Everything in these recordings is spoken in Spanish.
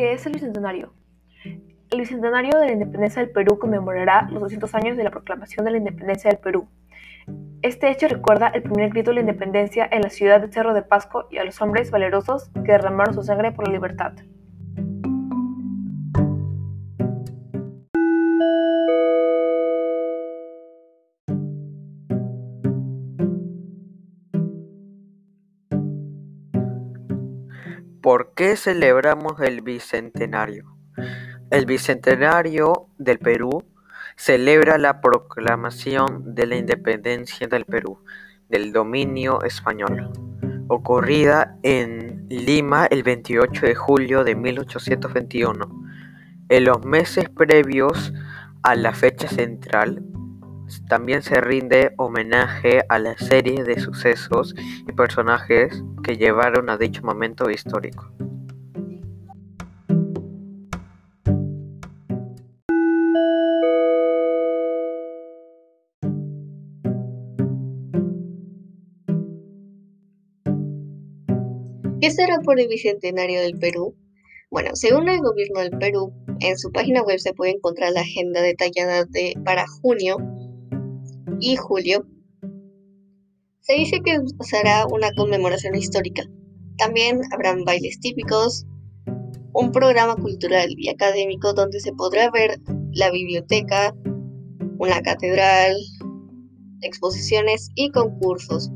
¿Qué es el Bicentenario? El Bicentenario de la Independencia del Perú conmemorará los 200 años de la proclamación de la independencia del Perú. Este hecho recuerda el primer grito de la independencia en la ciudad de Cerro de Pasco y a los hombres valerosos que derramaron su sangre por la libertad. ¿Por qué celebramos el Bicentenario? El Bicentenario del Perú celebra la proclamación de la independencia del Perú del dominio español, ocurrida en Lima el 28 de julio de 1821. En los meses previos a la fecha central, también se rinde homenaje a la serie de sucesos y personajes que llevaron a dicho momento histórico. ¿Qué será por el Bicentenario del Perú? Bueno, según el gobierno del Perú, en su página web se puede encontrar la agenda detallada de, para junio y julio. Se dice que será una conmemoración histórica. También habrán bailes típicos, un programa cultural y académico donde se podrá ver la biblioteca, una catedral, exposiciones y concursos.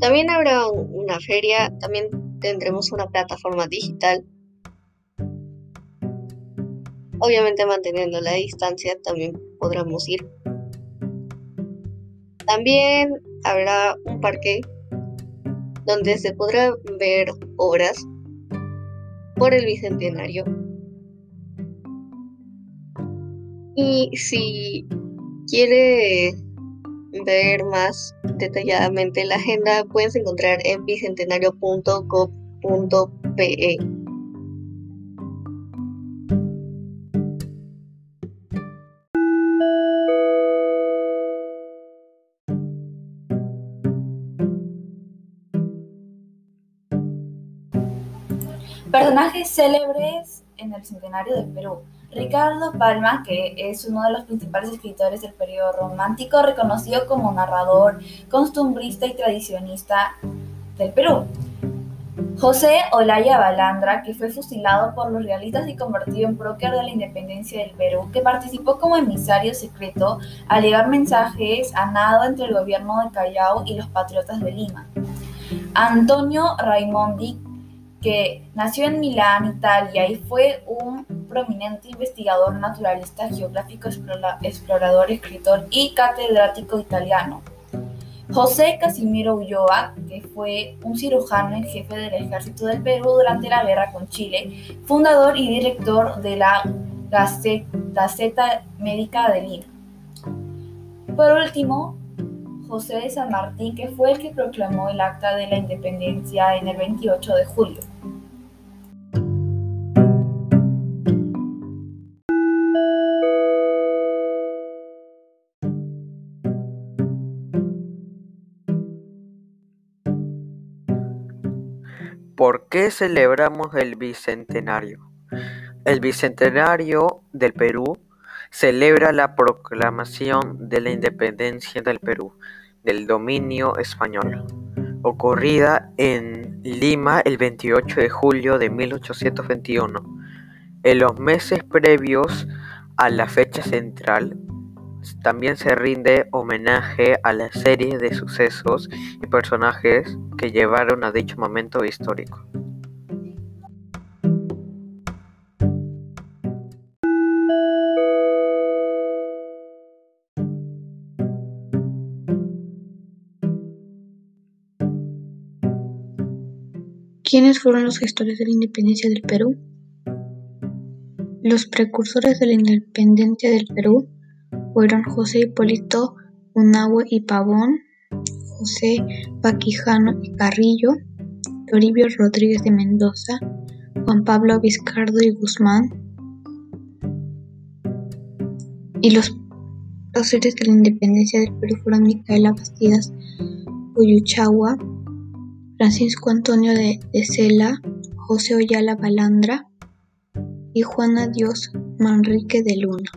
También habrá una feria, también tendremos una plataforma digital. Obviamente manteniendo la distancia también podremos ir. También habrá un parque donde se podrá ver obras por el Bicentenario. Y si quiere ver más detalladamente la agenda, puedes encontrar en bicentenario.gov.pe. Personajes célebres en el centenario del Perú. Ricardo Palma, que es uno de los principales escritores del periodo romántico, reconocido como narrador, costumbrista y tradicionista del Perú. José Olaya Balandra, que fue fusilado por los realistas y convertido en prócer de la independencia del Perú, que participó como emisario secreto al llevar mensajes a nado entre el gobierno de Callao y los patriotas de Lima. Antonio Raimondi, que nació en Milán, Italia, y fue un prominente investigador naturalista, geográfico, explorador, escritor y catedrático italiano. José Casimiro Ulloa, que fue un cirujano en jefe del ejército del Perú durante la guerra con Chile, fundador y director de la Gaceta Médica de Lima. Por último, José de San Martín, que fue el que proclamó el Acta de la Independencia en el 28 de julio. ¿Por qué celebramos el Bicentenario? El Bicentenario del Perú celebra la proclamación de la independencia del Perú del dominio español, ocurrida en Lima el 28 de julio de 1821. En los meses previos a la fecha central, también se rinde homenaje a la serie de sucesos y personajes que llevaron a dicho momento histórico. ¿Quiénes fueron los gestores de la independencia del Perú? Los precursores de la independencia del Perú fueron José Hipólito Unahue y Pavón, José Paquijano y Carrillo, Toribio Rodríguez de Mendoza, Juan Pablo Vizcardo y Guzmán, y los próceres de la independencia del Perú fueron Micaela Bastidas Uyuchagua, Francisco Antonio de, de Cela, José Oyala Balandra y Juana Dios Manrique de Luna.